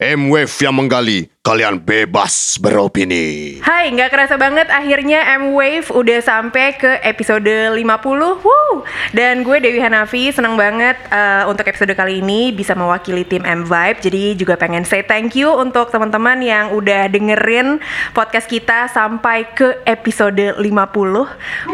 M-Wave yang menggali, kalian bebas beropini. Hai, nggak kerasa banget akhirnya M-Wave udah sampai ke episode 50. Woo! Dan gue Dewi Hanafi, seneng banget uh, untuk episode kali ini bisa mewakili tim M-Vibe. Jadi juga pengen say thank you untuk teman-teman yang udah dengerin podcast kita sampai ke episode 50.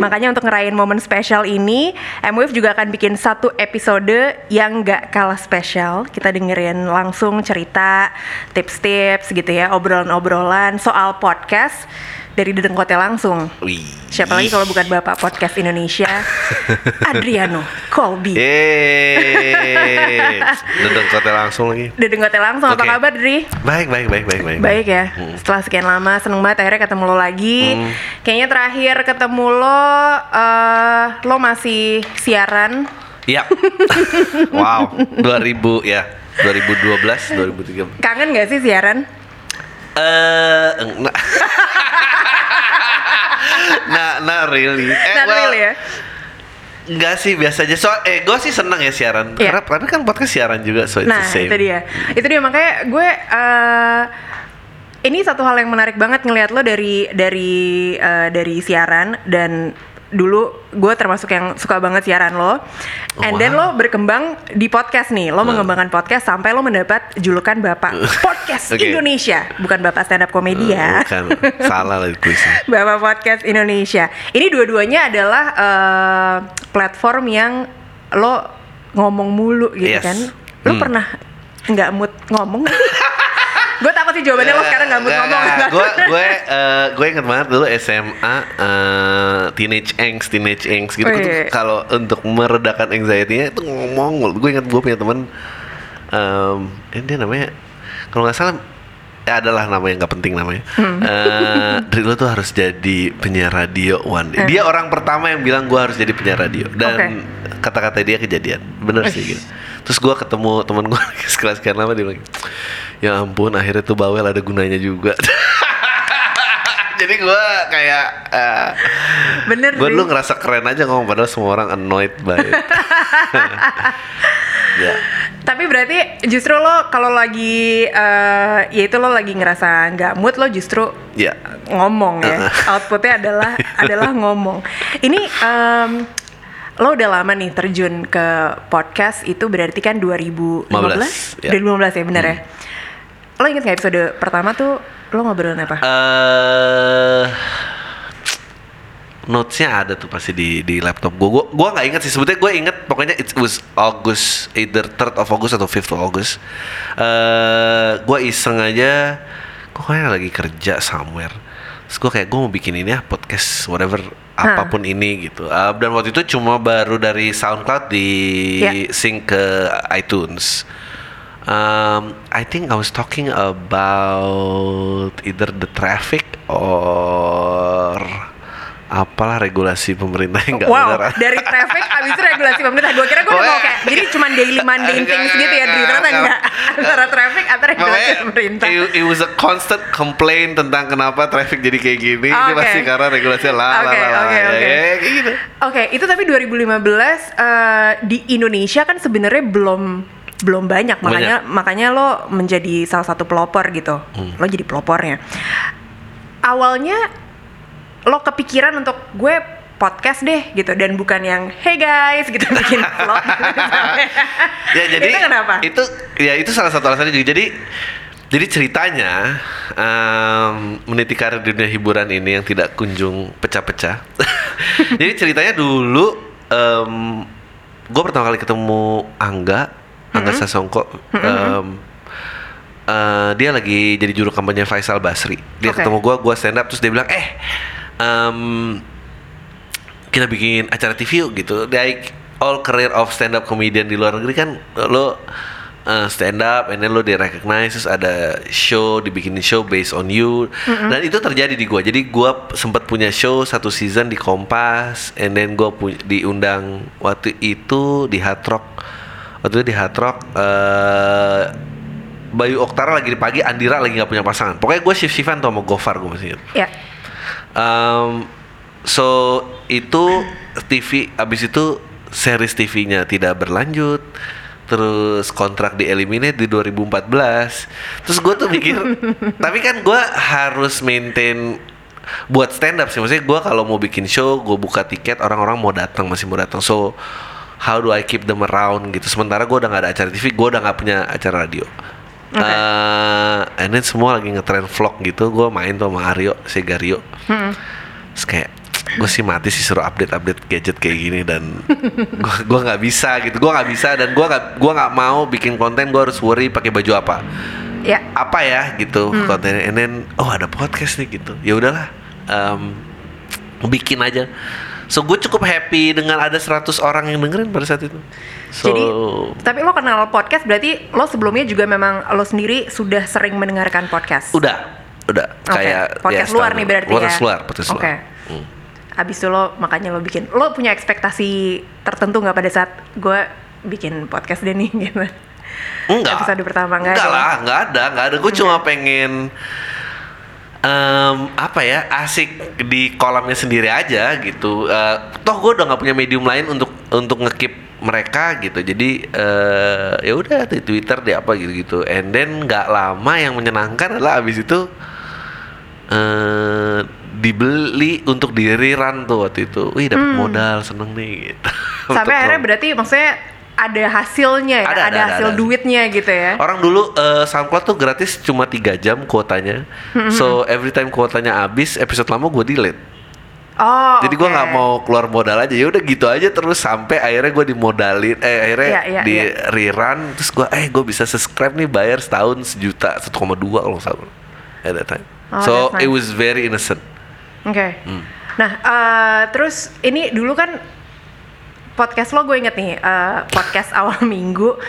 Makanya untuk ngerayain momen spesial ini, M-Wave juga akan bikin satu episode yang nggak kalah spesial. Kita dengerin langsung cerita, tips-tips gitu ya, obrolan-obrolan soal podcast dari Dedeng Kote langsung. Wih. Siapa lagi kalau bukan Bapak Podcast Indonesia, Adriano Colby. Yeay. Dedeng kote langsung lagi. Dedeng Kote langsung, apa Oke. kabar Dri? Baik, baik, baik, baik, baik. Baik ya, Hmm. setelah sekian lama seneng banget akhirnya ketemu lo lagi. Hmm. Kayaknya terakhir ketemu lo, eh, lo masih siaran. Iya. wow, 2000 ya. 2012, 2013. Kangen gak sih siaran? Eh, enggak. nah, nah really. Eh, Not well, really ya? Enggak sih, biasa aja. So, eh, gue sih seneng ya siaran. Iya. Karena, karena kan podcast siaran juga, so it's Nah, the same. itu dia. Itu dia makanya gue eh ini satu hal yang menarik banget ngelihat lo dari dari eh, dari siaran dan dulu gue termasuk yang suka banget siaran lo. And then Wow. lo berkembang di podcast nih. Lo mengembangkan podcast sampai lo mendapat julukan Bapak Podcast Oke. Indonesia, bukan Bapak stand up komedi ya. Bukan, salah lah kuisnya. Bapak Podcast Indonesia. Ini dua-duanya adalah eh, platform yang lo ngomong mulu gitu Yes. kan. Lo Hmm. pernah nggak mood ngomong? gue takut sih jawabannya lo sekarang nggak mood ngomong. Gue gue eh, gue inget banget dulu SMA eh, teenage angst teenage angst gitu Oh, iya. kalau untuk meredakan anxiety-nya itu ngomong. Gue inget gue punya teman em ini dia namanya kalau nggak salah ya adalah nama yang nggak penting namanya. Hmm. Eh, Dri lo tuh harus jadi penyiar radio one day. Dia orang pertama yang bilang gue harus jadi penyiar radio dan kata-kata dia kejadian. Bener sih gitu. Terus gue ketemu temen gue sekelas sekian lama dia bilang, ya ampun akhirnya tuh bawel ada gunanya juga. Jadi gue kayak eh, Bener gue dulu ngerasa keren aja ngomong padahal semua orang annoyed by it. ya. Tapi berarti justru lo kalau lagi eh, ya itu lo lagi ngerasa nggak mood lo justru Ya. ngomong ya. Outputnya adalah adalah ngomong. Ini em, lo udah lama nih terjun ke podcast itu berarti kan 2015? 15, ya. 2015 ya bener ya. Lo inget nggak episode pertama tuh lo ngobrolin apa? eh notesnya ada tuh pasti di di laptop gue gue gue nggak inget sih. Sebetulnya gue inget pokoknya it was August either 3rd of August atau 5th of August. Eh gue iseng aja gue kayaknya lagi kerja somewhere? Terus gue kayak gue mau bikin ini ya podcast whatever apa pun ini gitu. Eh, dan waktu itu cuma baru dari SoundCloud di Ya. sync ke iTunes. Um, I think I was talking about either the traffic or apalah regulasi pemerintah yang nggak wow, benar. dari traffic abis itu regulasi pemerintah. Gue kira gue udah mau kayak jadi cuma daily mundane things gitu ya, enggak, Ternyata enggak. Antara traffic atau regulasi pemerintah. it, it was a constant complaint tentang kenapa traffic jadi kayak gini. Ini Oke. pasti karena regulasinya lah Oke, lah lah. oke, Ya, oke. ya, kayak gitu. Oke, itu tapi 2015 eh, di Indonesia kan sebenarnya belum belum banyak makanya makanya lo menjadi salah satu pelopor gitu. Hmm. Lo jadi pelopornya. Awalnya lo kepikiran untuk gue podcast deh gitu. Dan bukan yang hey guys gitu bikin vlog. Gitu ya jadi itu kenapa? itu ya itu salah satu alasannya juga. Jadi jadi ceritanya em, meniti karir di dunia hiburan ini yang tidak kunjung pecah-pecah. Jadi ceritanya dulu gue pertama kali ketemu Angga Angga Sasongko. Em, eh, dia lagi jadi juru kampanye Faisal Basri. Dia Oke. ketemu gue gue stand up terus dia bilang eh em, kita bikin acara TV yuk gitu. Like all career of stand up comedian di luar negeri kan lo uh, stand up and then lo di recognize terus ada show dibikinin show based on you dan itu terjadi di gua. Jadi gua sempat punya show satu season di Kompas and then gua pu- diundang waktu itu di Hard Rock. Waktu itu di Hard Rock eh, Bayu Oktara lagi di pagi, Andira lagi nggak punya pasangan. Pokoknya gue shift-shiftan tuh sama Gofar gue masih ingat. Ya. Um, so itu TV abis itu series TV-nya tidak berlanjut. Terus kontrak di eliminate di 2014 terus gue tuh mikir tapi kan gue harus maintain buat stand up sih. Maksudnya gue kalau mau bikin show gue buka tiket orang-orang mau datang masih mau datang. So how do I keep them around gitu? Sementara gue udah nggak ada acara TV gue udah nggak punya acara radio Eh, and then semua lagi ngetren vlog gitu gue main tuh sama Aryo Segario Hmm. Terus kayak gue sih mati sih suruh update update gadget kayak gini dan gue gua nggak bisa gitu. Gue nggak bisa dan gue nggak gua nggak mau bikin konten gue harus worry pakai baju apa. Ya. apa ya gitu kontennya. And then oh ada podcast nih gitu. Ya udahlah em, bikin aja so gue cukup happy dengan ada 100 orang yang dengerin pada saat itu so Jadi, tapi lo kenal podcast berarti lo sebelumnya juga memang lo sendiri sudah sering mendengarkan podcast. udah udah Oke, kayak podcast ya, luar nih berarti podcast ya. luar podcast Oke. luar Hmm. Abis itu lo makanya lo bikin. Lo punya ekspektasi tertentu nggak pada saat gue bikin podcast deh nih gitu? Enggak. Episode pertama nggak Enggak ada ya? lah, enggak ada, enggak ada. Gue cuma pengen em, apa ya asik di kolamnya sendiri aja gitu. Eh, toh gue udah nggak punya medium lain untuk untuk ngekip mereka gitu. Jadi eh, ya udah di Twitter di apa gitu gitu. And then nggak lama yang menyenangkan adalah abis itu eh dibeli untuk di rerun tuh waktu itu. Wih dapat modal seneng nih gitu. Hmm. Sampai akhirnya berarti maksudnya ada hasilnya ya, Ada, ada, ada, ada, hasil ada. duitnya gitu ya. Orang dulu eh, SoundCloud tuh gratis cuma 3 jam kuotanya. So every time kuotanya habis, episode lama gue delete. Oh. Jadi gue oke. nggak mau keluar modal aja. Ya udah gitu aja terus sampai akhirnya gue dimodalin. Eh akhirnya Iya, iya, di iya. rerun terus gue eh gue bisa subscribe nih bayar setahun sejuta 1,2 kalau nggak salah. At that time. Oh, so that's it nice. was very innocent. Oke. Hmm. Nah, eh, terus ini dulu kan podcast lo gue inget nih, eh, podcast awal minggu.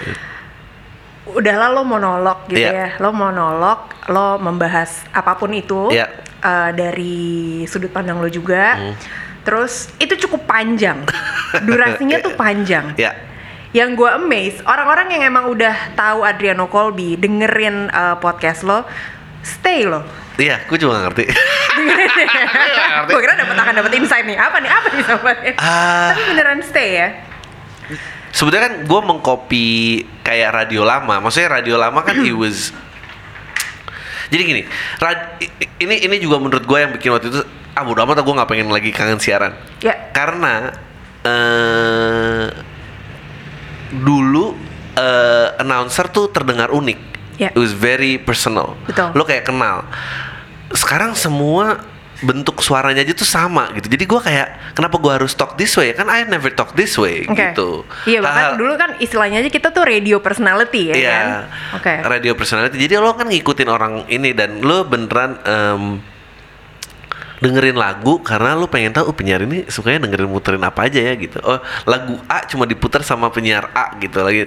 Udahlah lo monolog gitu Iya. ya. Lo monolog, lo membahas apa pun itu Iya. eh, dari sudut pandang lo juga. Hmm. Terus itu cukup panjang. Durasinya tuh panjang. Ya. Yang gue amaze, orang-orang yang emang udah tahu Adriano Colby dengerin eh, podcast lo, stay lo. Iya, gue juga nggak ngerti. gue kira dapat akan dapat insight nih. Apa nih? Apa nih sobatnya? Ah. Tapi beneran stay ya. Sebenarnya kan gue mengcopy kayak radio lama. Maksudnya radio lama kan it was Jadi gini, rad- ini ini juga menurut gue yang bikin waktu itu ah bodo amat gue nggak pengen lagi kangen siaran. Ya. Karena eh dulu eh, announcer tuh terdengar unik. Ya. It was very personal. Betul. Lo kayak kenal. Sekarang semua bentuk suaranya aja tuh sama gitu. Jadi gua kayak kenapa gua harus talk this way? Kan I never talk this way Oke. gitu. Iya bahkan Hal-hal- dulu kan istilahnya aja kita tuh radio personality ya Iya. kan. Oke. Radio personality. Jadi lo kan ngikutin orang ini dan lo beneran em, dengerin lagu karena lo pengen tahu oh, penyiar ini sukanya dengerin muterin apa aja ya gitu. Oh lagu A cuma diputar sama penyiar A gitu lagi.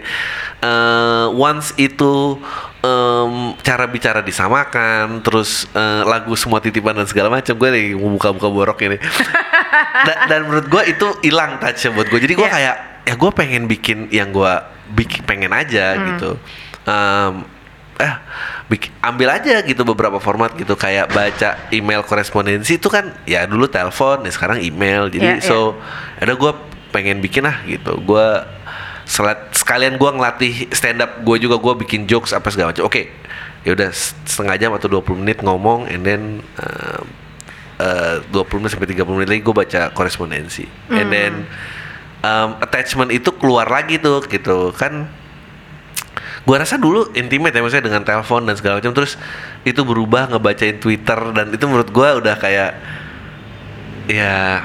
Eh, once itu em, cara bicara disamakan, terus eh, lagu semua titipan dan segala macam. Gue lagi buka-buka borok ini. dan, dan menurut gue itu hilang touch buat gue. Jadi gue Iya. kayak ya gue pengen bikin yang gue bikin pengen aja gitu. Em, eh ambil aja gitu beberapa format gitu kayak baca email korespondensi itu kan ya dulu telepon ya sekarang email. Jadi Iya, so ada gue pengen bikin ah gitu. Gue selat sekalian gue ngelatih stand up gue juga gue bikin jokes apa segala macam. Oke ya udah setengah jam atau 20 menit ngomong and then uh, uh, 20 menit sampai 30 menit lagi gue baca korespondensi. And then um, attachment itu keluar lagi tuh gitu. Kan gua rasa dulu intimate ya maksudnya dengan telepon dan segala macam terus itu berubah ngebacain Twitter dan itu menurut gua udah kayak ya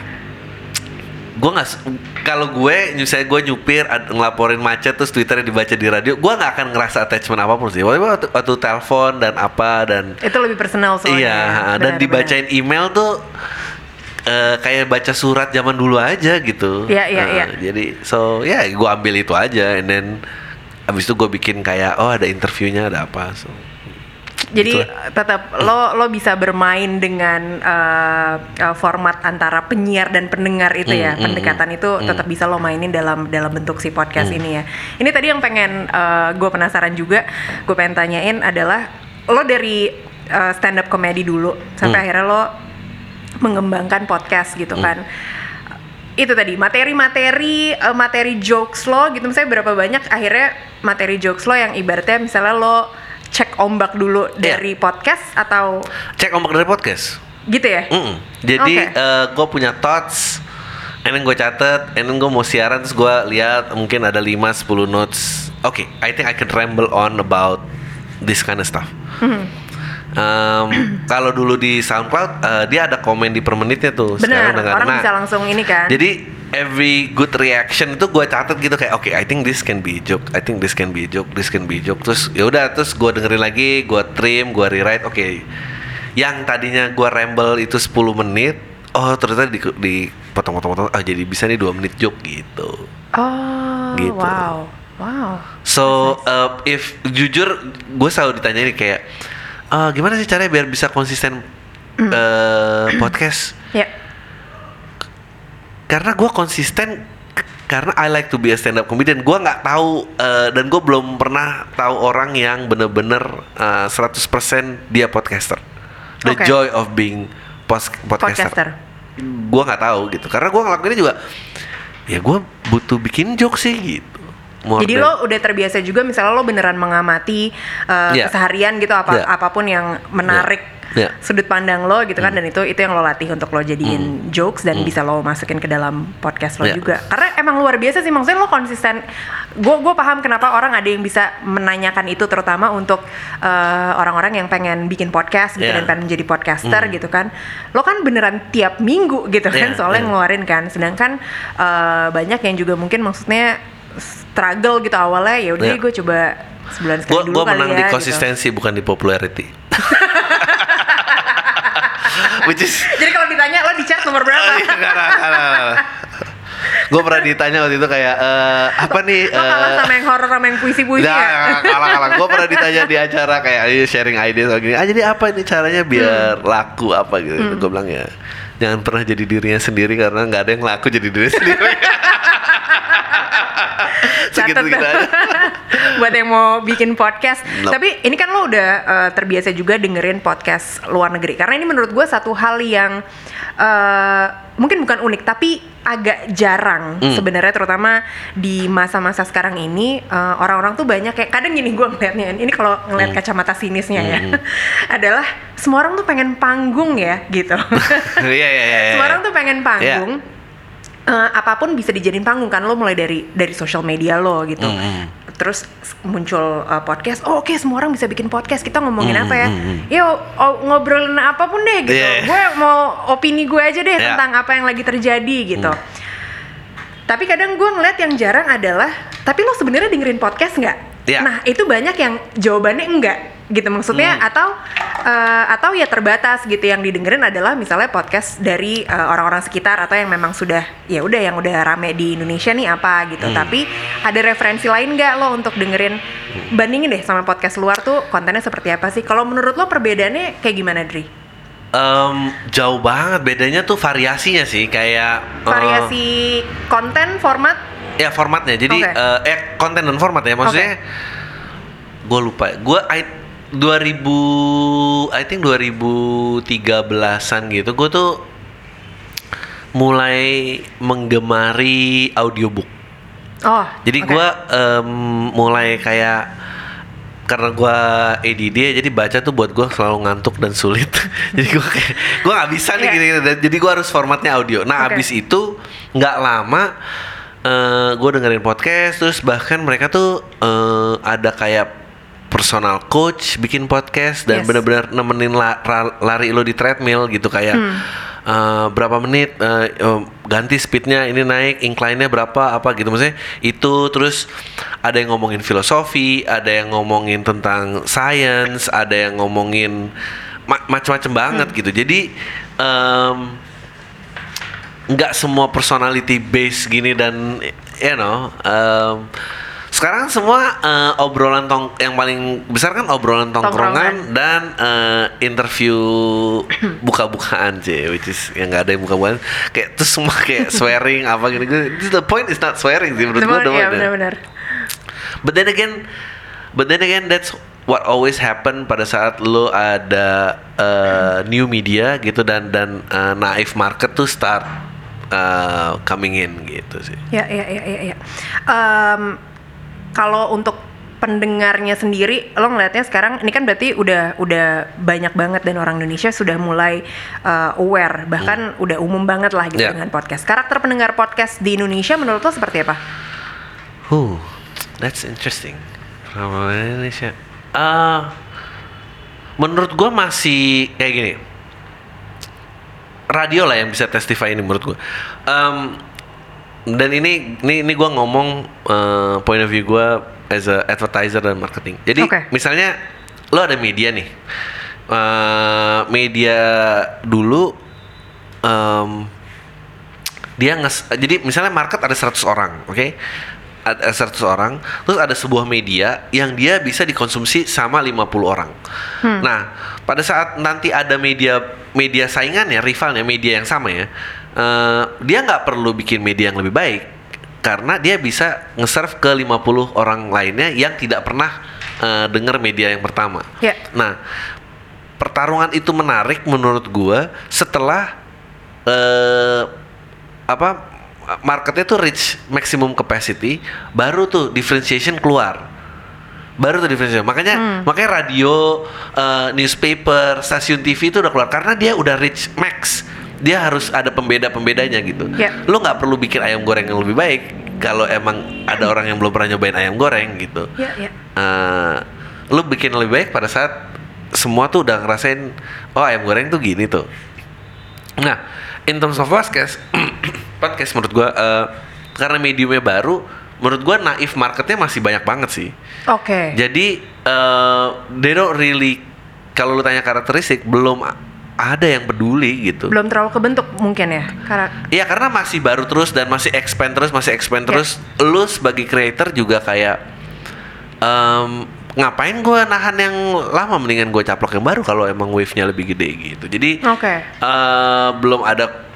gua nggak kalau gue misalnya gue nyupir ad- ngelaporin macet terus twitternya dibaca di radio gua nggak akan ngerasa attachment apa pun sih waktu, waktu, waktu telepon dan apa dan Itu lebih personal soalnya. iya dan Benar, dibacain email tuh eh, kayak baca surat zaman dulu aja gitu Iya, iya, Eh, iya. jadi so ya gue ambil itu aja and then abis itu gue bikin kayak oh ada interviewnya ada apa so Jadi Gitulah. tetap lo lo bisa bermain dengan uh, uh, format antara penyiar dan pendengar itu ya. Mm, mm, Pendekatan itu mm. tetap bisa lo mainin dalam dalam bentuk si podcast Mm. ini ya. Ini tadi yang pengen gue penasaran juga, gue pengen tanyain adalah lo dari uh, stand up comedy dulu sampai Mm. akhirnya lo mengembangkan podcast gitu Mm. kan. Itu tadi materi-materi eh, materi jokes lo gitu misalnya berapa banyak akhirnya materi jokes lo yang ibaratnya misalnya lo cek ombak dulu Iya. dari podcast atau Cek ombak dari podcast. gitu ya? Mm-mm. Jadi Oke. gue punya thoughts, then gue catet, then gue mau siaran terus gue lihat mungkin ada 5-10 notes. Oke, I think I can ramble on about this kind of stuff. Hmm. Um, kalau dulu di SoundCloud eh, dia ada komen di per menitnya tuh. Benar, orang Nah, bisa langsung ini kan. Jadi every good reaction itu gue catat gitu kayak oke I think this can be a joke, I think this can be a joke, this can be a joke. Terus ya udah terus gue dengerin lagi, gue trim, gue rewrite. Oke, yang tadinya gue ramble itu 10 menit, oh ternyata di, di potong-potong-potong, ah jadi bisa nih dua menit joke gitu. oh, Gitu. wow. Wow. So uh, if jujur gue selalu ditanya ini kayak "Eh, gimana sih caranya biar bisa konsisten eh, podcast? Ya. karena gue konsisten karena I like to be a stand up comedian gue nggak tahu eh, dan gue belum pernah tahu orang yang bener-bener eh, 100% dia podcaster the Oke. joy of being pos- podcaster, Podcaster. gue nggak tahu gitu karena gue ngelakuinnya juga ya gue butuh bikin joke sih gitu More Jadi than- lo udah terbiasa juga misalnya lo beneran mengamati uh, Iya. keseharian gitu apa Iya. apa pun yang menarik Iya. sudut pandang lo gitu kan dan itu itu yang lo latih untuk lo jadiin jokes dan bisa lo masukin ke dalam podcast lo Iya. juga. Karena emang luar biasa sih maksudnya lo konsisten. Gue gue paham kenapa orang ada yang bisa menanyakan itu terutama untuk uh, orang-orang yang pengen bikin podcast gitu Iya. dan pengen menjadi podcaster gitu kan. Lo kan beneran tiap minggu gitu kan Iya, soalnya iya. ngeluarin kan. Sedangkan uh, banyak yang juga mungkin maksudnya struggle gitu awalnya ya udah Iya. gue coba sebulan sekali gue dulu kali menang ya, di gitu. konsistensi bukan di popularity which is Jadi kalau ditanya lo di chat nomor berapa? gue pernah ditanya waktu itu kayak eh, apa nih lo kalah eh, sama yang horor sama yang puisi-puisi Nah, ya? kalah kalah. Gue pernah ditanya di acara kayak ayo sharing ideas kayak gini. Ah jadi apa ini caranya biar laku apa gitu. Gue bilang ya jangan pernah jadi dirinya sendiri karena nggak ada yang laku jadi diri sendiri. Segitu gitu aja. buat yang mau bikin podcast. Nope. Tapi ini kan lo udah eh, terbiasa juga dengerin podcast luar negeri. Karena ini menurut gue satu hal yang eh, mungkin bukan unik tapi agak jarang Hmm. sebenarnya terutama di masa-masa sekarang ini eh, orang-orang tuh banyak kayak kadang gini gue ngeliatnya ini kalau ngeliat Hmm. kacamata sinisnya ya adalah semua orang tuh pengen panggung ya gitu. Iya iya iya. iya. semua orang tuh pengen panggung. Eh, apa pun bisa dijadiin panggung kan lo mulai dari dari sosial media lo gitu Mm, terus s- muncul uh, podcast oh oke semua orang bisa bikin podcast kita ngomongin Mm, apa ya mm, mm. oh, ngobrolin apa pun deh gitu Yeah. gue mau opini gue aja deh Yeah. tentang apa yang lagi terjadi gitu Mm. tapi kadang gue ngeliat yang jarang adalah tapi lo sebenarnya dengerin podcast nggak Yeah. nah itu banyak yang jawabannya enggak gitu. Maksudnya Hmm. atau eh, atau ya terbatas gitu. Yang didengerin adalah misalnya podcast dari eh, orang-orang sekitar atau yang memang sudah ya udah yang udah rame di Indonesia nih apa gitu. Hmm. tapi ada referensi lain nggak lo untuk dengerin? Bandingin deh sama podcast luar tuh kontennya seperti apa sih? Kalau menurut lo perbedaannya kayak gimana Dri? Em, jauh banget. Bedanya tuh variasinya sih. Kayak eh, variasi konten format? Ya formatnya. Jadi Oke. eh, eh konten dan format ya. Maksudnya gue lupa. Gue 2000 I think 2013an gitu gue tuh mulai menggemari audiobook oh jadi oke. gua em, mulai kayak karena gua ADD ya, jadi baca tuh buat gua selalu ngantuk dan sulit jadi gua kayak gua nggak bisa nih Iya. gini, gini Dan- jadi gua harus formatnya audio nah Oke. abis itu nggak lama eh gue dengerin podcast terus bahkan mereka tuh eh, ada kayak personal coach bikin podcast dan Yes. benar-benar nemenin la- lari lo di treadmill gitu kayak Hmm. eh, berapa menit eh, eh, ganti speednya ini naik incline-nya berapa apa gitu maksudnya itu terus ada yang ngomongin filosofi ada yang ngomongin tentang science ada yang ngomongin ma- macam-macam banget gitu jadi em, nggak semua personality base gini dan you know um, sekarang semua eh, obrolan tong yang paling besar kan obrolan tongkrongan, Tongkrongan. dan eh, interview buka-bukaan sih which is yang nggak ada yang buka-bukaan kayak terus semua kayak swearing apa gitu the point is not swearing sih menurut gue the ya benar-benar But then again, but then again that's what always happen pada saat lo ada uh, new media gitu dan dan uh, naif market tuh start uh, coming in gitu sih. Ya, ya, ya, ya, ya. Em, kalau untuk pendengarnya sendiri, lo ngelihatnya sekarang ini kan berarti udah udah banyak banget dan orang Indonesia sudah mulai uh, aware, bahkan udah umum banget lah gitu Ya. dengan podcast. Karakter pendengar podcast di Indonesia menurut lo seperti apa? Huh, that's interesting. Kalau Indonesia, Ah, menurut gua masih kayak gini. Radio lah yang bisa testify ini menurut gua. Em, dan ini ini ini gua ngomong eh, point of view gua as a advertiser dan marketing. Jadi Oke. misalnya lo ada media nih, Eh, media dulu em, dia nges jadi misalnya market ada 100 orang oke ada 100 orang terus ada sebuah media yang dia bisa dikonsumsi sama 50 orang nah pada saat nanti ada media media saingan ya rivalnya media yang sama ya eh, dia nggak perlu bikin media yang lebih baik karena dia bisa nge-serve ke 50 orang lainnya yang tidak pernah eh, dengar media yang pertama. Ya. nah pertarungan itu menarik menurut gua setelah eh apa marketnya tuh reach maximum capacity baru tuh differentiation keluar. Baru tuh differentiation. Makanya makanya radio eh, newspaper stasiun TV itu udah keluar karena dia udah reach max dia harus ada pembeda pembedanya gitu Ya. lo nggak perlu bikin ayam goreng yang lebih baik kalau emang ada orang yang belum pernah nyobain ayam goreng gitu Ya, ya. eh lu bikin lebih baik pada saat semua tuh udah ngerasain oh ayam goreng tuh gini tuh. Nah, in terms of podcast, podcast menurut gua eh, karena mediumnya baru, menurut gua naif marketnya masih banyak banget sih. Oke. Jadi eh they don't really kalau lu tanya karakteristik belum ada yang peduli gitu. Belum terlalu kebentuk mungkin ya. Karena Iya karena masih baru terus dan masih expand terus, masih expand Ya. terus. Lu sebagai creator juga kayak em, ngapain gua nahan yang lama mendingan gue caplok yang baru kalau emang wave-nya lebih gede gitu. Jadi Oke. eh, belum ada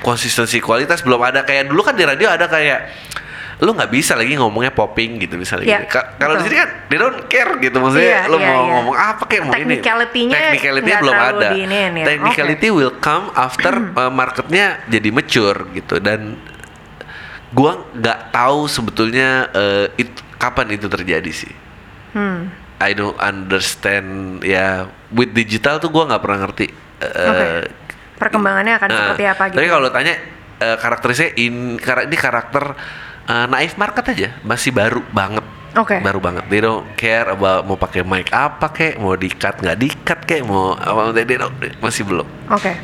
konsistensi kualitas, belum ada kayak dulu kan di radio ada kayak lu nggak bisa lagi ngomongnya popping gitu misalnya. Iya, gitu. Ka- Kalau di sini kan they don't care gitu maksudnya Iya, lu iya, mau iya. ngomong apa kayak mau ini. Technicality-nya belum ada. ya. Technicality will come after uh, marketnya jadi mature gitu dan gua nggak tahu sebetulnya uh, it- kapan itu terjadi sih. Hmm. I don't understand ya with digital tuh gua nggak pernah ngerti. uh, Oke. Perkembangannya akan Nah, seperti apa gitu. Tapi kalau tanya eh, karakterisnya in, kar- ini karakter eh, naif market aja, masih baru banget. Oke. Baru banget. They don't care about mau pakai mic apa kek, mau di-cut nggak di-cut kek, mau apa they don't- masih belum. Oke.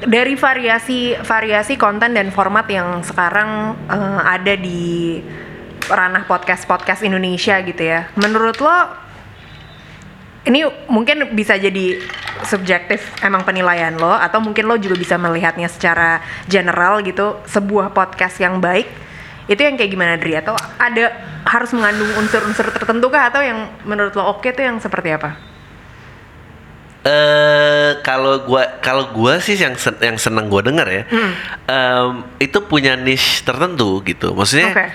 Dari variasi variasi konten dan format yang sekarang eh, ada di ranah podcast-podcast Indonesia gitu ya. Menurut lo ini mungkin bisa jadi subjektif emang penilaian lo atau mungkin lo juga bisa melihatnya secara general gitu sebuah podcast yang baik itu yang kayak gimana Dri atau ada harus mengandung unsur-unsur tertentu kah atau yang menurut lo oke tuh yang seperti apa? Eh kalau gua kalau gua sih yang sen- yang seneng gua denger ya, Hmm. em, itu punya niche tertentu gitu. Maksudnya Oke.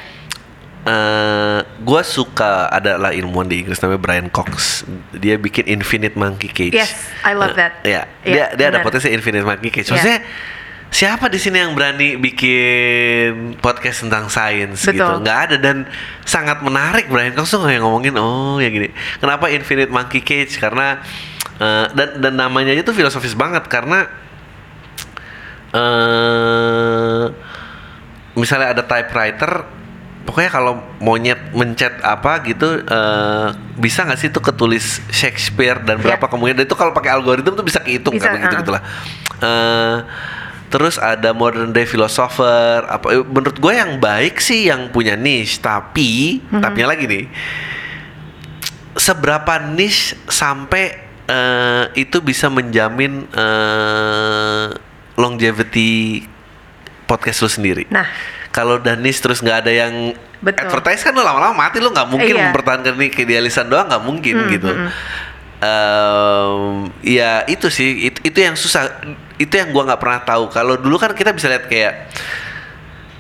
eh gue suka adalah ilmuwan di Inggris namanya Brian Cox. Dia bikin Infinite Monkey Cage. Yes, I love that. Ya, Iya, dia dia ada potensi Infinite Monkey Cage. Iya. Maksudnya siapa di sini yang berani bikin podcast tentang sains gitu? Nggak ada dan sangat menarik Brian tuh kayak ngomongin oh ya gini. Kenapa Infinite Monkey Cage? Karena eh, dan dan namanya aja tuh filosofis banget karena eh misalnya ada typewriter pokoknya kalau monyet mencet apa gitu eh, bisa nggak sih itu ketulis Shakespeare dan Iya. berapa kemungkinan itu kalau pakai algoritma tuh bisa kehitung Bisa, kan gitu uh-uh. gitulah Eh, terus ada modern day philosopher apa eh, menurut gue yang baik sih yang punya niche tapi Mhm. tapi lagi nih seberapa niche sampai eh, itu bisa menjamin eh, longevity podcast lu sendiri. Nah. kalau niche terus nggak ada yang Betul. advertise kan lu lama-lama mati lu nggak mungkin Iya. mempertahankan ini keidealisan doang nggak mungkin Hmm, gitu. hmm. Em, ya itu sih itu, itu yang susah itu yang gua nggak pernah tahu. Kalau dulu kan kita bisa lihat kayak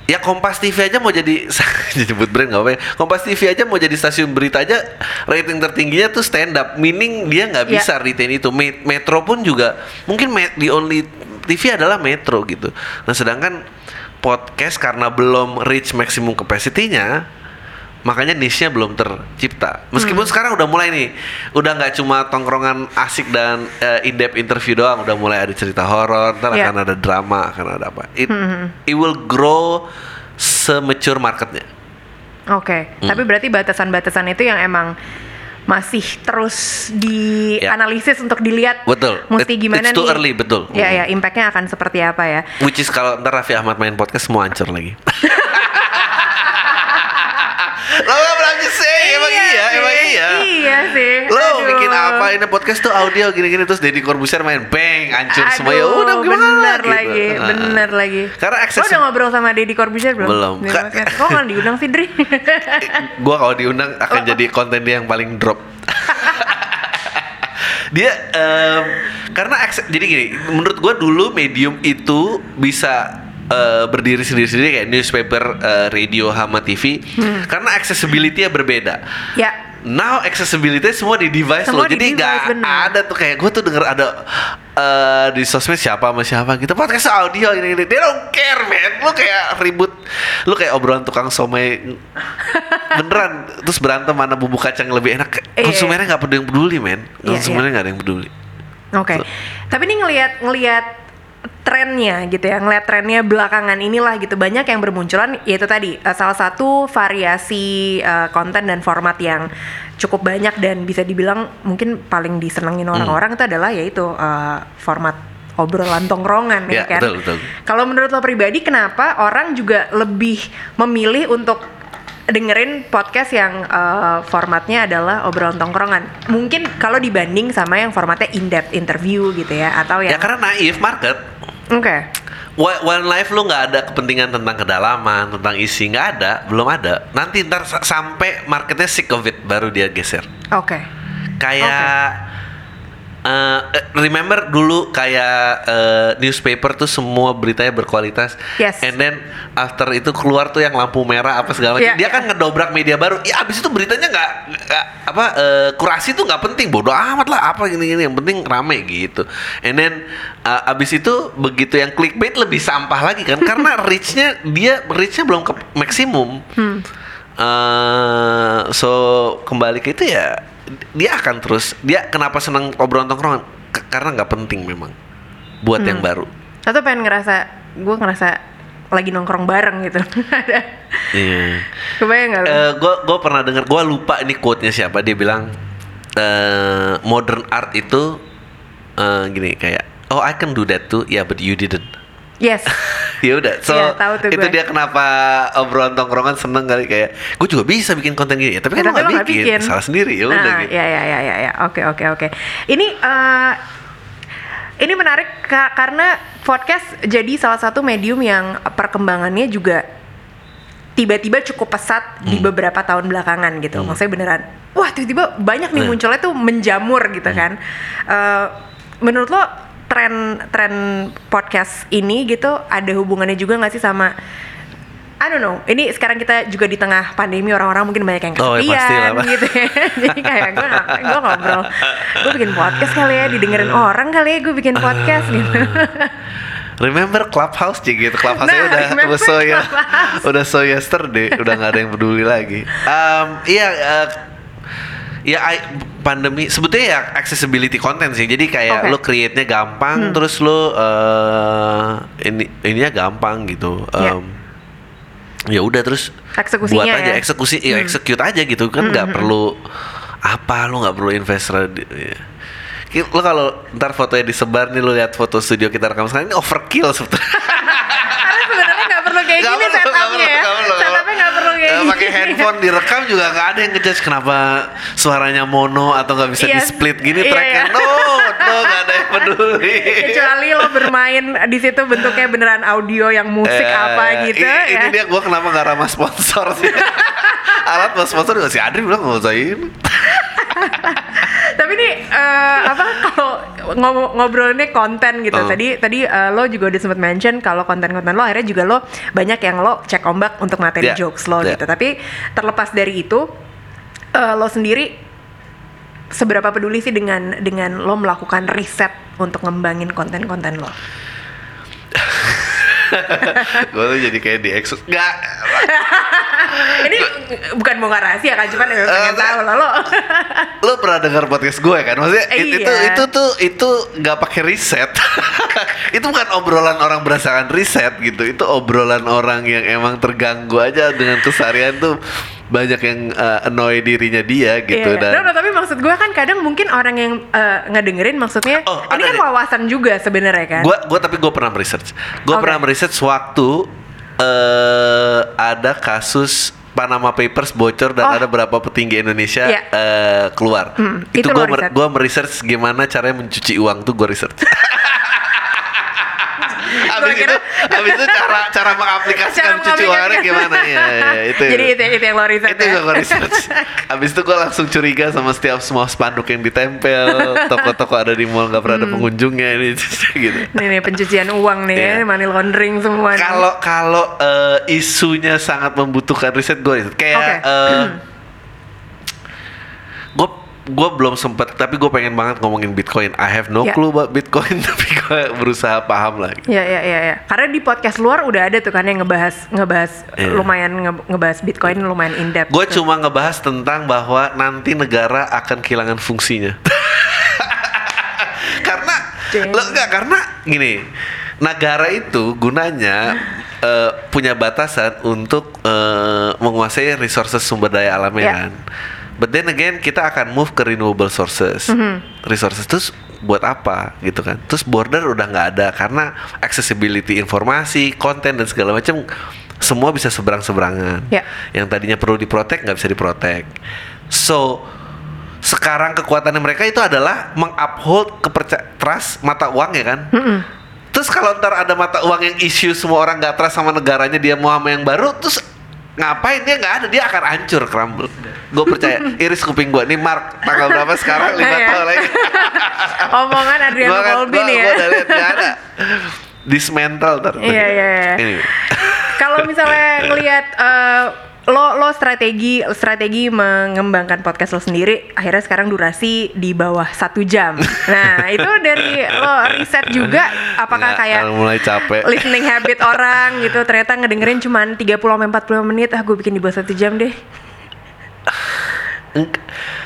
Ya Kompas TV aja mau jadi jadi sebut brand nggak apa ya. Kompas TV aja mau jadi stasiun berita aja rating tertingginya tuh stand up. Meaning dia nggak Ya. bisa retain itu. Me- Metro pun juga mungkin the only TV adalah Metro gitu. Nah sedangkan podcast karena belum reach maximum capacity-nya makanya niche-nya belum tercipta. Meskipun sekarang udah mulai nih, udah nggak cuma tongkrongan asik dan eh, in-depth interview doang, udah mulai ada cerita horor, ntar Yeah. akan ada drama, akan ada apa. It, it will grow semature marketnya. Oke, Hmm. tapi berarti batasan-batasan itu yang emang masih terus dianalisis untuk dilihat Betul. mesti It- gimana it's too nih. early, betul. Ya ya, impactnya akan seperti apa ya? Which is kalau ntar Raffi Ahmad main podcast semua hancur lagi. Lo gak pernah sih, emang iya, sih. emang iya. Iya sih. Lo Aduh. bikin apa ini podcast tuh audio gini-gini terus Deddy Corbuzier main bang hancur semua ya udah gimana bener gitu. lagi, Nah. bener lagi. Karena akses Lo udah ngobrol sama Deddy Corbuzier belum? Belum. Kok nggak diundang sih, Dri? gua kalau diundang akan Oh. jadi konten dia yang paling drop. dia em, karena akses, jadi gini, menurut gua dulu medium itu bisa eh, berdiri sendiri-sendiri kayak newspaper, eh, radio, hama TV Hmm. karena accessibility-nya berbeda. ya. Now accessibility semua di device Semua lo, di jadi device, nggak ada tuh kayak gue tuh denger ada eh, di sosmed siapa sama siapa gitu podcast audio ini ini, they don't care man, lu kayak ribut, lu kayak obrolan tukang somai beneran, terus berantem mana bumbu kacang lebih enak, Iya. konsumennya nggak peduli peduli men, Iya, konsumennya nggak ada yang peduli. Oke. Tapi ini ngelihat ngelihat trennya gitu ya, ngelihat trennya belakangan inilah gitu banyak yang bermunculan yaitu tadi eh, salah satu variasi eh, konten dan format yang cukup banyak dan bisa dibilang mungkin paling disenengin Hmm. orang-orang itu adalah yaitu eh, format obrolan tongkrongan ya, Ya, kan. betul, betul. Kalau menurut lo pribadi kenapa orang juga lebih memilih untuk dengerin podcast yang eh, formatnya adalah obrolan tongkrongan. Mungkin kalau dibanding sama yang formatnya in-depth interview gitu ya atau Ya yang karena naif market. Oke. Wa- One Life lu nggak ada kepentingan tentang kedalaman, tentang isi nggak ada, belum ada. Nanti ntar sa- sampai marketnya sick of it baru dia geser. Oke. Kayak eh, eh, remember dulu kayak eh, newspaper tuh semua beritanya berkualitas. Yes. And then after itu keluar tuh yang lampu merah apa segala macam. Iya, Dia iya. kan ngedobrak media baru. Ya abis itu beritanya nggak apa eh, kurasi tuh nggak penting. Bodoh amat lah apa gini-gini. Yang penting rame gitu. And then eh, abis itu begitu yang clickbait lebih sampah lagi kan karena reachnya dia reachnya belum ke maksimum. Hmm. Eh, so kembali ke itu ya dia akan terus dia kenapa senang obrolan tongkrongan karena nggak penting memang buat yang Hmm. baru Atau pengen ngerasa gue ngerasa lagi nongkrong bareng gitu. Ada. iya Kebayang nggak lo? gue gue pernah dengar gue lupa ini quote nya siapa dia bilang eh modern art itu eh, gini kayak oh I can do that too ya but you didn't yes. ya udah so Iya, tahu tuh itu gue. dia kenapa obrolan tongkrongan seneng kali kayak gue juga bisa bikin konten gini ya tapi kan Ya, lo nggak bikin. bikin. salah sendiri ya udah Nah, gitu ya ya ya ya ya. Oke oke oke. Ini eh, ini menarik ka- karena podcast jadi salah satu medium yang perkembangannya juga tiba-tiba cukup pesat di Hmm. beberapa tahun belakangan gitu. Maksudnya beneran, wah tiba-tiba banyak nih Hmm. munculnya tuh menjamur gitu kan. Eh, menurut lo tren tren podcast ini gitu ada hubungannya juga nggak sih sama I don't know. Ini sekarang kita juga di tengah pandemi orang-orang mungkin banyak yang Oh, ya kesepian lah, Pak. gitu ya. Jadi kayak gue gue ngobrol, gue bikin podcast kali ya, didengerin orang kali ya gue bikin podcast gitu. Remember Clubhouse sih gitu Clubhouse Nah, udah udah so ya udah so yesterday udah nggak ada yang peduli lagi. Um, iya eh, ya I- pandemi sebetulnya ya accessibility content sih. Jadi kayak Oke. lo create-nya Hmm. gampang terus lo eh ini ininya gampang gitu. Ya. Um, ya udah terus Eksekusinya buat aja ya. eksekusi ya execute aja gitu kan nggak perlu apa lo nggak perlu invest radi- ya. Lo kalau ntar fotonya disebar nih lo lihat foto studio kita rekam sekarang ini overkill sebetulnya Karena sebenarnya nggak perlu kayak Nggak gini perlu, nggak setupnya perlu, ya. nggak perlu, nggak Setupnya nggak pakai handphone direkam juga nggak ada yang ngejudge kenapa suaranya mono atau nggak bisa di Yes. split gini Iya, tracknya iya. no no nggak ada yang peduli Kecuali lo bermain di situ bentuknya beneran audio yang musik Eh, apa gitu ini, ya. ini dia gua kenapa nggak ramah sponsor sih alat buat sponsor juga si Adri bilang nggak usah ini Tapi nih eh, apa kalau ngob- ngobrolinnya konten gitu. Oh. Tadi tadi eh, lo juga udah sempat mention kalau konten-konten lo akhirnya juga lo banyak yang lo cek ombak untuk materi Yeah, jokes lo yeah. gitu. Tapi terlepas dari itu eh, lo sendiri seberapa peduli sih dengan dengan lo melakukan riset untuk ngembangin konten-konten lo? gue tuh jadi kayak di eksus nggak Ini bukan mau rahasia kan, cuman emang pengen tahu lo. lo. lo pernah dengar podcast gue kan maksudnya Eh, it- itu iya. itu tuh itu nggak pakai riset itu bukan obrolan orang berdasarkan riset gitu itu obrolan orang yang emang terganggu aja dengan keseharian tuh banyak yang uh, annoy dirinya dia gitu Iya. dan No, no, tapi maksud gue kan kadang mungkin orang yang eh, ngedengerin maksudnya Oh, ini kan wawasan juga sebenarnya kan. Gua gua tapi gue pernah research. Gue Oke. pernah research waktu eh ada kasus Panama Papers bocor dan Oh. ada berapa petinggi Indonesia Iya. eh, keluar. Hmm, itu itu gue riset. gua meresearch gimana caranya mencuci uang tuh gue research. Gua Habis itu, habis itu cara cara mengaplikasikan Cara uangnya mengaplikasikan. gimana ya, ya itu. Jadi itu, itu yang lo riset itu ya? yang gue research. Habis itu gue langsung curiga sama setiap semua spanduk yang ditempel, toko-toko ada di mall nggak pernah ada pengunjungnya ini gitu. Nih nih pencucian uang nih Iya. ya, money laundering semua. Kalau kalau eh, isunya sangat membutuhkan riset gue riset. kayak Oke. eh, gue gue belum sempet tapi gue pengen banget ngomongin Bitcoin. I have no Ya. clue about Bitcoin tapi gue berusaha paham lagi. Ya ya ya ya. Karena di podcast luar udah ada tuh kan yang ngebahas ngebahas Iya. lumayan nge- ngebahas Bitcoin lumayan in depth. Gue cuma ngebahas tentang bahwa nanti negara akan kehilangan fungsinya. karena lo enggak karena gini, negara itu gunanya eh, punya batasan untuk eh, menguasai resources sumber daya alamnya Ya. kan. But then again kita akan move ke renewable sources. Mhm. Resources terus buat apa gitu kan? Terus border udah nggak ada karena accessibility informasi, konten dan segala macam semua bisa seberang-seberangan. Ya. Yang tadinya perlu diprotek nggak bisa diprotek. So sekarang kekuatannya mereka itu adalah menguphold kepercayaan trust mata uang ya kan. Terus kalau ntar ada mata uang yang isu semua orang nggak trust sama negaranya dia mau sama yang baru, terus ngapain dia nggak ada dia akan hancur crumble. Gue percaya iris kuping gue nih Mark tanggal berapa sekarang lima Iya. tahun lagi. Omongan Adrian kan- Colby gua- nih ya. gua udah lihat nggak ada. Dismantle ntar. Iya iya. iya. Kalau misalnya ngelihat eh, lo lo strategi strategi mengembangkan podcast lo sendiri, akhirnya sekarang durasi di bawah satu jam. Nah itu dari lo riset juga, apakah Nggak, kayak kalau mulai capek. listening habit orang gitu ternyata ngedengerin cuman 30 sampai 40 menit ah gue bikin di bawah satu jam deh. Eng-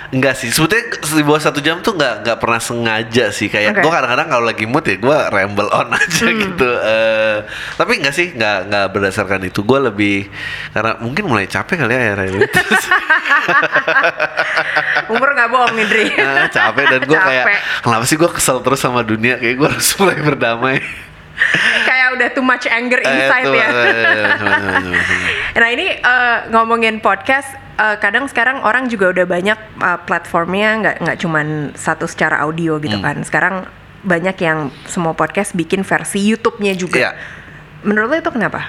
Enggak sih, sebetulnya di bawah satu jam tuh nggak nggak pernah sengaja sih kayak Oke. gue kadang-kadang kalau lagi mood ya gue ramble on aja gitu. Eh, tapi enggak sih, nggak nggak berdasarkan itu. Gue lebih karena mungkin mulai capek kali ya akhirnya ini. Umur nggak bohong nih Dri. Eh, capek dan gue kayak kenapa sih gue kesel terus sama dunia kayak gue harus mulai berdamai. kayak udah too much anger Eh, inside ya. eh, Nah ini eh, ngomongin podcast, eh, kadang sekarang orang juga udah banyak eh, platformnya nggak nggak cuman satu secara audio gitu Hmm. kan. Sekarang banyak yang semua podcast bikin versi YouTube-nya juga. Iya. Menurut lo itu kenapa?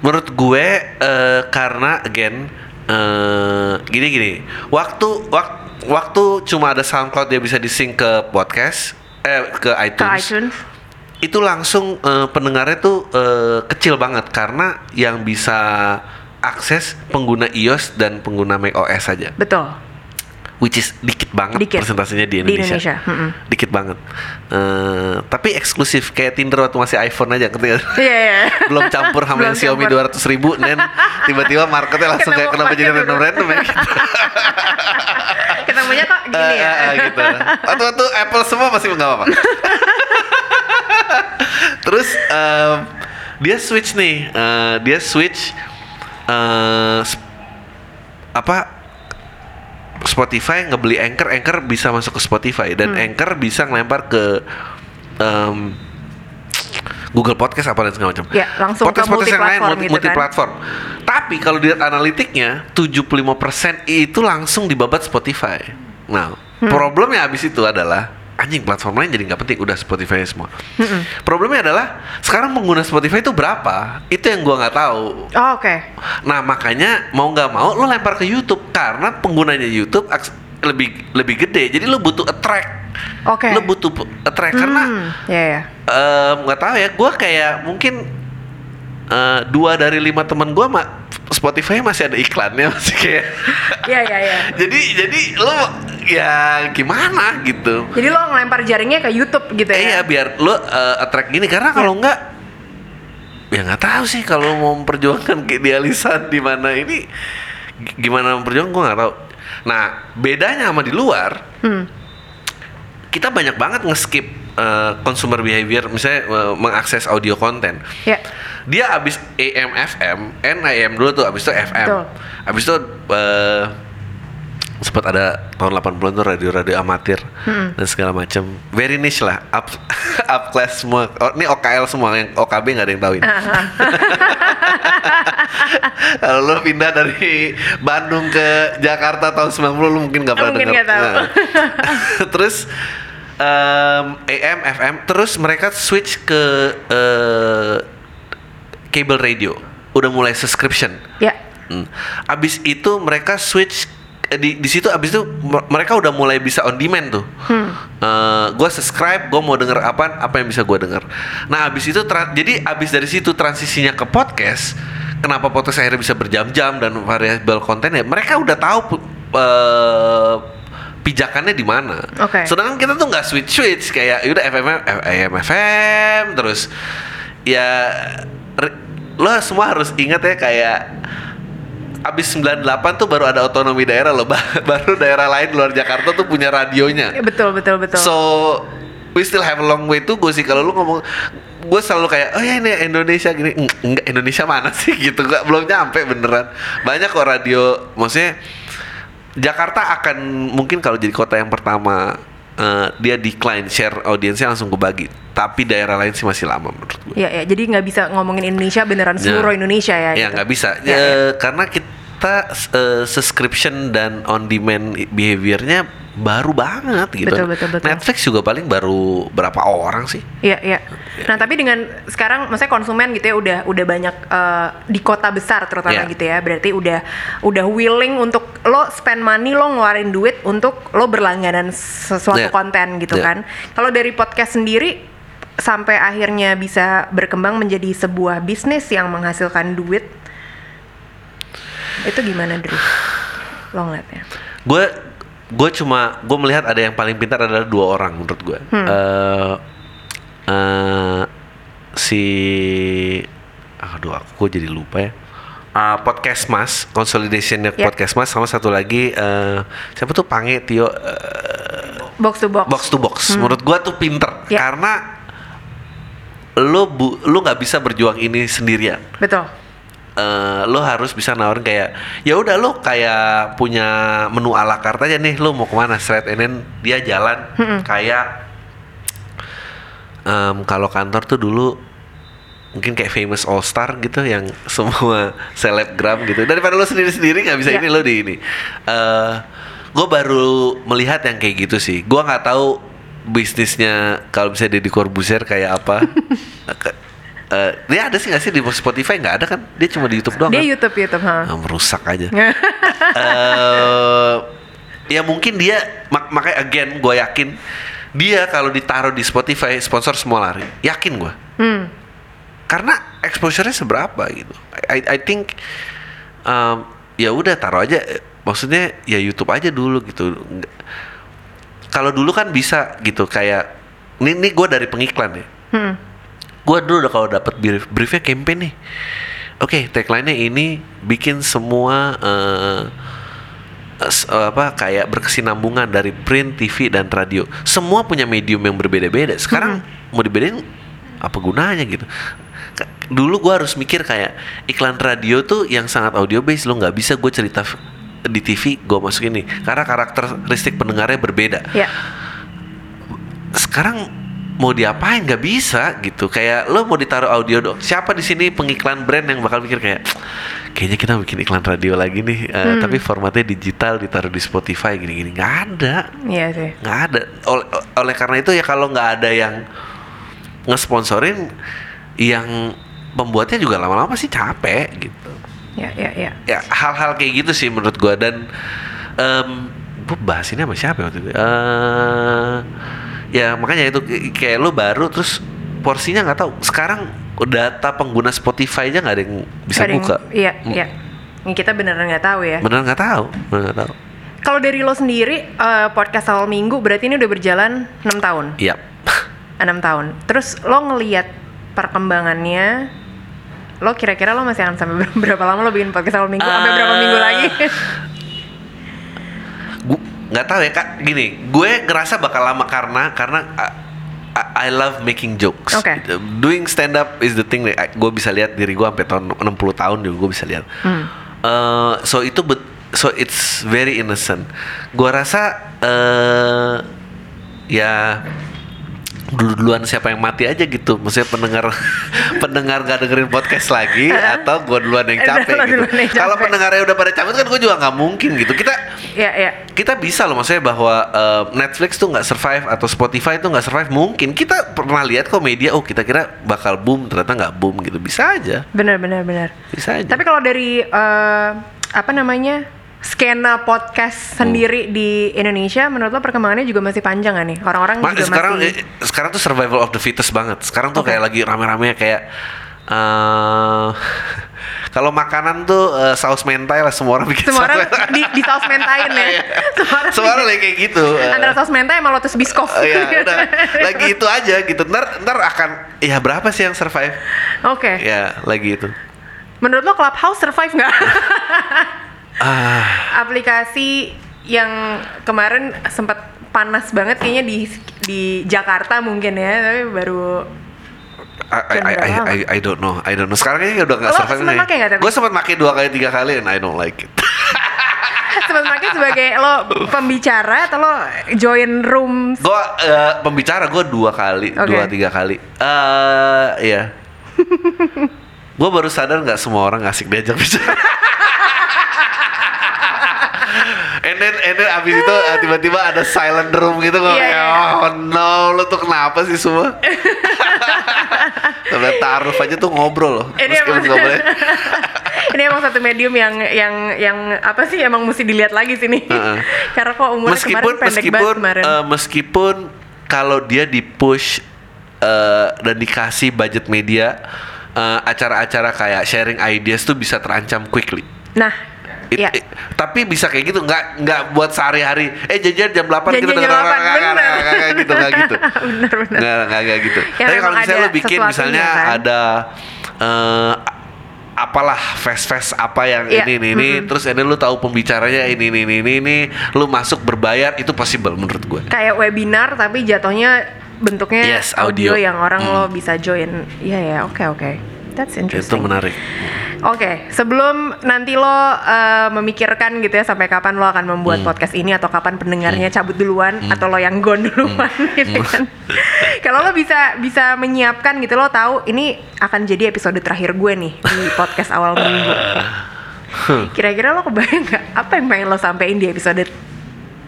Menurut gue eh, karena again eh, gini gini, waktu wak- waktu cuma ada SoundCloud dia bisa di-sync ke podcast eh ke Ke iTunes, iTunes? itu langsung eh, pendengarnya tuh eh, kecil banget karena yang bisa akses pengguna iOS dan pengguna macOS saja, Betul. which is dikit banget Dikit. persentasenya di Di Indonesia. Indonesia, mm-mm. Dikit banget. Eh, tapi eksklusif kayak Tinder waktu masih iPhone aja, nggak? Iya iya. belum campur sama Belum yang Xiaomi campur. 200 ribu dan tiba-tiba marketnya langsung kayak kenapa jadi pakai random dulu. random ya gitu. Ketemunya kok gini Eh, ya. eh, eh, gitu. Waktu waktu Apple semua masih nggak apa-apa. Terus em, dia switch nih, eh, dia switch sp- apa Spotify ngebeli Anchor, Anchor bisa masuk ke Spotify dan Hmm. Anchor bisa ngelempar ke em, Google Podcast apa dan segala macam. Ya, langsung ke Podcast-podcast yang lain multiplatform multi, gitu kan. multiplatform. Tapi kalau dilihat analitiknya 75% itu langsung dibabat Spotify. Nah, Hmm. problemnya abis itu adalah anjing platform lain jadi nggak penting udah Spotify semua. Problemnya adalah sekarang pengguna Spotify itu berapa? Itu yang gua nggak tahu. Oh, oke. Nah makanya mau nggak mau lo lempar ke YouTube karena penggunanya YouTube lebih lebih gede. Jadi lo butuh attract. Oke. Lo butuh attract karena Hmm, ya ya. em, nggak tahu ya. Gue kayak mungkin eh, dua dari lima temen gue mah Spotify masih ada iklannya masih kayak. Iya iya iya. jadi jadi lo ya gimana gitu. Jadi lo ngelempar jaringnya ke YouTube gitu Eh, ya? iya biar lo eh, attract gini karena kalau nggak ya nggak tahu sih kalau mau memperjuangkan keidealisan di mana ini gimana memperjuangkan gue nggak tahu. Nah bedanya sama di luar, Hmm. kita banyak banget nge-skip uh, consumer behavior, misalnya uh, mengakses audio konten. Ya. Dia abis AM FM, N AM dulu tuh, abis itu FM, Betul. abis itu uh, sempat ada tahun 80-an tuh radio-radio amatir Hmm. dan segala macam. Very niche lah, up up class semua. Oh, ini OKL semua, yang OKB nggak ada yang tahu ini. Kalau lo pindah dari Bandung ke Jakarta tahun 90 lo mungkin nggak pernah dengar. Nah. terus em, AM, FM, terus mereka switch ke eh, cable radio. Udah mulai subscription. Ya. Hmm. Abis itu mereka switch eh, di di situ abis itu mereka udah mulai bisa on demand tuh. Hmm. gue subscribe, gue mau denger apa, apa yang bisa gue denger. Nah abis itu jadi abis dari situ transisinya ke podcast. Kenapa podcast akhirnya bisa berjam-jam dan variabel kontennya? Mereka udah tahu eh, pijakannya di mana. Oke. Sedangkan kita tuh nggak switch switch kayak udah FM AM FM terus ya re- lo semua harus ingat ya kayak abis 98 tuh baru ada otonomi daerah loh Ba- baru daerah lain luar Jakarta tuh punya radionya Ya, betul betul betul. so we still have a long way to go sih kalau lu ngomong gue selalu kayak oh ya ini Indonesia gini Eng- enggak Indonesia mana sih gitu nggak belum nyampe beneran banyak kok radio maksudnya Jakarta akan mungkin kalau jadi kota yang pertama eh, dia decline share audiensnya langsung kebagi tapi daerah lain sih masih lama menurut gue Ya ya, jadi nggak bisa ngomongin Indonesia beneran seluruh Indonesia ya. Ya gitu. nggak bisa, Ya, Eh, ya. karena kita eh, subscription dan on demand behaviornya baru banget gitu. Betul, betul, betul. Netflix juga paling baru berapa orang sih? Iya, iya. Nah, tapi dengan sekarang maksudnya konsumen gitu ya udah udah banyak eh, di kota besar terutama Iya. gitu ya. Berarti udah udah willing untuk lo spend money, lo ngeluarin duit untuk lo berlangganan sesuatu Iya. konten gitu Iya. kan. Kalau dari podcast sendiri sampai akhirnya bisa berkembang menjadi sebuah bisnis yang menghasilkan duit itu gimana Dri? Lo ngeliatnya? Gue gue cuma gue melihat ada yang paling pintar adalah dua orang menurut gue. Hmm. Eh, eh, si aduh aku jadi lupa ya. Ah, podcast Mas, consolidationnya Ya. podcast Mas sama satu lagi eh, siapa tuh Pange Tio eh, Box to box. box to box. Menurut gua tuh pinter Ya. karena lo bu, lo nggak bisa berjuang ini sendirian. Betul. Eh, lo harus bisa nawarin kayak ya udah lo kayak punya menu ala carte aja nih lo mau ke mana? Straight and then dia jalan. Kayak em, kalau kantor tuh dulu mungkin kayak famous all star gitu yang semua selebgram gitu. Daripada lo sendiri sendiri nggak bisa Iya. ini lo di ini. Eh gue baru melihat yang kayak gitu sih. Gue nggak tahu bisnisnya kalau bisa Deddy Corbuzier kayak apa Ke- eh, dia ada sih nggak sih di Spotify? Nggak ada kan? Dia cuma di YouTube doang Dia kan? YouTube YouTube, ha. Ah, merusak aja. Eh ya mungkin dia mak makanya again gue yakin dia kalau ditaruh di Spotify sponsor semua lari. Yakin gue Hmm. karena exposure-nya seberapa gitu. I I think um, ya udah taruh aja. Maksudnya ya YouTube aja dulu gitu. Kalau dulu kan bisa gitu kayak ini ini gue dari pengiklan ya. Hmm. Gue dulu udah kalau dapat brief briefnya campaign nih oke tagline-nya ini bikin semua eh, s- apa kayak berkesinambungan dari print, TV dan radio. Semua punya medium yang berbeda-beda. Sekarang mau dibedain apa gunanya gitu? Dulu gua harus mikir kayak iklan radio tuh yang sangat audio based lo nggak bisa gue cerita di TV gue masukin nih karena karakteristik pendengarnya berbeda Ya. sekarang mau diapain? Nggak bisa gitu. Kayak lo mau ditaruh audio dong siapa di sini pengiklan brand yang bakal mikir kayak kayaknya kita bikin iklan radio lagi nih eh, tapi formatnya digital ditaruh di Spotify gini-gini. Nggak ada. Iya sih. nggak ada. Oleh, oleh karena itu ya kalau nggak ada yang ngesponsorin yang pembuatnya juga lama-lama sih capek gitu. Ya, ya, ya. ya hal-hal kayak gitu sih menurut gua. Dan em gue bahas ini sama siapa ya waktu itu Eh, ya makanya itu kayak lo baru terus porsinya nggak tahu sekarang data pengguna Spotify aja nggak ada yang bisa Ada yang- buka Iya, Hmm. iya. Yang kita beneran nggak tahu ya. beneran nggak tahu beneran nggak tahu Kalau dari lo sendiri eh, podcast awal minggu berarti ini udah berjalan 6 tahun. iya 6 tahun. Terus lo ngeliat perkembangannya lo kira-kira lo masih akan sampai ber- berapa lama lo bikin podcast awal minggu? Sampai berapa minggu lagi? Nggak tahu ya kak gini gue ngerasa bakal lama karena karena uh, I, I love making jokes Oke. Gitu. doing stand up is the thing that gue bisa lihat diri gue sampai tahun 60 tahun juga gue bisa lihat Hmm. Eh, so itu bet so it's very innocent gue rasa eh ya dulu duluan siapa yang mati aja gitu. Maksudnya pendengar pendengar gak dengerin podcast lagi atau gue duluan yang capek Lo gitu. kalau capek. pendengarnya udah pada capek kan gue juga nggak mungkin gitu. Kita ya, ya. kita bisa loh maksudnya bahwa eh, Netflix tuh nggak survive atau Spotify tuh nggak survive mungkin. Kita pernah lihat kok media oh kita kira bakal boom ternyata nggak boom gitu. Bisa aja. Benar, benar, benar. bisa aja. Tapi kalau dari eh, apa namanya skena podcast sendiri di Indonesia, menurut lo perkembangannya juga masih panjang gak nih? Orang-orang Ma- juga sekarang masih eh, sekarang tuh survival of the fittest banget sekarang tuh Oke. kayak lagi rame-rame kayak eh kalau makanan tuh eh, saus mentai lah semua orang bikin semua orang di, di saus mentain ya. semua orang, semua orang lagi kayak gitu eh. antara saus mentai sama lotus biscoff. Oh, iya, udah lagi itu aja gitu. Ntar ntar akan ya berapa sih yang survive? Oke. Ya lagi itu. Menurut lo Clubhouse survive nggak? Ah, Aplikasi yang kemarin sempat panas banget kayaknya di di Jakarta mungkin ya, tapi baru I, I, I, I, I, don't know, I don't know. Sekarang kayaknya udah nggak survive tapi? Gue sempat pakai dua kali tiga kali and I don't like it. sempat pakai sebagai lo pembicara atau lo join room gue pembicara gue dua kali, Oke. dua tiga kali. Eh, iya. gue baru sadar nggak semua orang asik diajak bicara. and then, and then abis itu eh, tiba-tiba ada silent room gitu Iya, kayak iya. oh no lo tuh kenapa sih semua? Tapi taruh aja tuh ngobrol loh. Ini Meskipun emang- nggak boleh. ini emang satu medium yang yang yang apa sih emang mesti dilihat lagi sini Heeh. karena kok umurnya meskipun kemarin pendek meskipun banget kemarin eh, meskipun kalau dia di push eh, dan dikasih budget media eh, acara-acara kayak sharing ideas tuh bisa terancam quickly. nah It- ya it- tapi bisa kayak gitu nggak nggak buat sehari-hari eh jajan jam 8 Jajan kita jam denger orang 8, nggak gitu nggak gitu. Bener bener. Nggak nggak nggak gitu. Ya, tapi kalau misalnya lo bikin misalnya kan? ada eh, apalah fest-fest apa yang Iya, ini ini ini terus ini lu tahu pembicaranya ini ini ini ini, ini lu masuk berbayar itu possible menurut gue. Kayak webinar tapi jatuhnya bentuknya Yes, audio. audio. yang orang Hmm. lo bisa join. Iya ya oke oke that's itu interesting. menarik. Oke, sebelum nanti lo uh, memikirkan gitu ya sampai kapan lo akan Hmm. membuat podcast ini atau kapan pendengarnya cabut duluan atau lo yang gone duluan gitu kan. Kalau lo bisa bisa menyiapkan gitu lo tahu ini akan jadi episode terakhir gue nih di podcast awal minggu. Kira-kira lo kebayang nggak? Apa yang pengen lo sampein di episode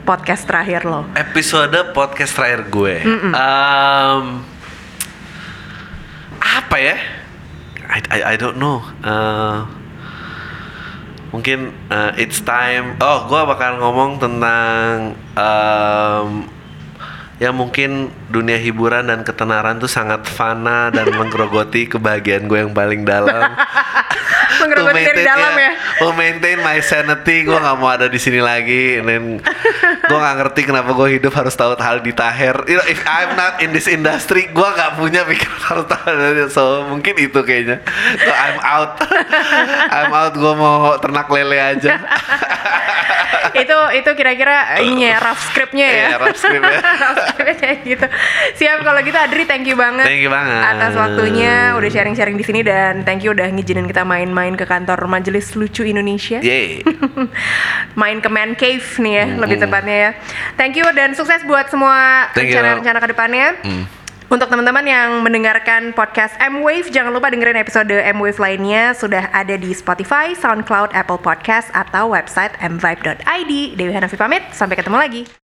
podcast terakhir lo? episode podcast terakhir gue? Em, apa ya I, I, I don't know. Eh, mungkin eh, it's time. Oh gue bakal ngomong tentang em, ya mungkin dunia hiburan dan ketenaran tuh sangat fana dan menggerogoti kebahagiaan gue yang paling dalam Menggerogoti dari dalam ya. To maintain my sanity, gue nggak mau ada di sini lagi. Dan gue nggak ngerti kenapa gue hidup harus tahu hal di Taher. You know, if I'm not in this industry, gue nggak punya pikiran harus tahu. So mungkin itu kayaknya. So, I'm out. I'm out. Gue mau ternak lele aja. itu itu kira-kira ini ya rough scriptnya ya. Iya, rough script ya. Rough scriptnya kayak gitu. Siap kalau gitu Adri thank you banget. Thank you banget. Atas waktunya udah sharing-sharing di sini dan thank you udah ngizinin kita main-main ke kantor Majelis Lucu Indonesia. Yeay. Main ke Man Cave nih ya, lebih tepatnya ya. Thank you dan sukses buat semua rencana-rencana ke depannya. Hmm. Untuk teman-teman yang mendengarkan podcast M-Wave, jangan lupa dengerin episode M-Wave lainnya sudah ada di Spotify, SoundCloud, Apple Podcast, atau website mvibe.id. Dewi Hanafi pamit, sampai ketemu lagi.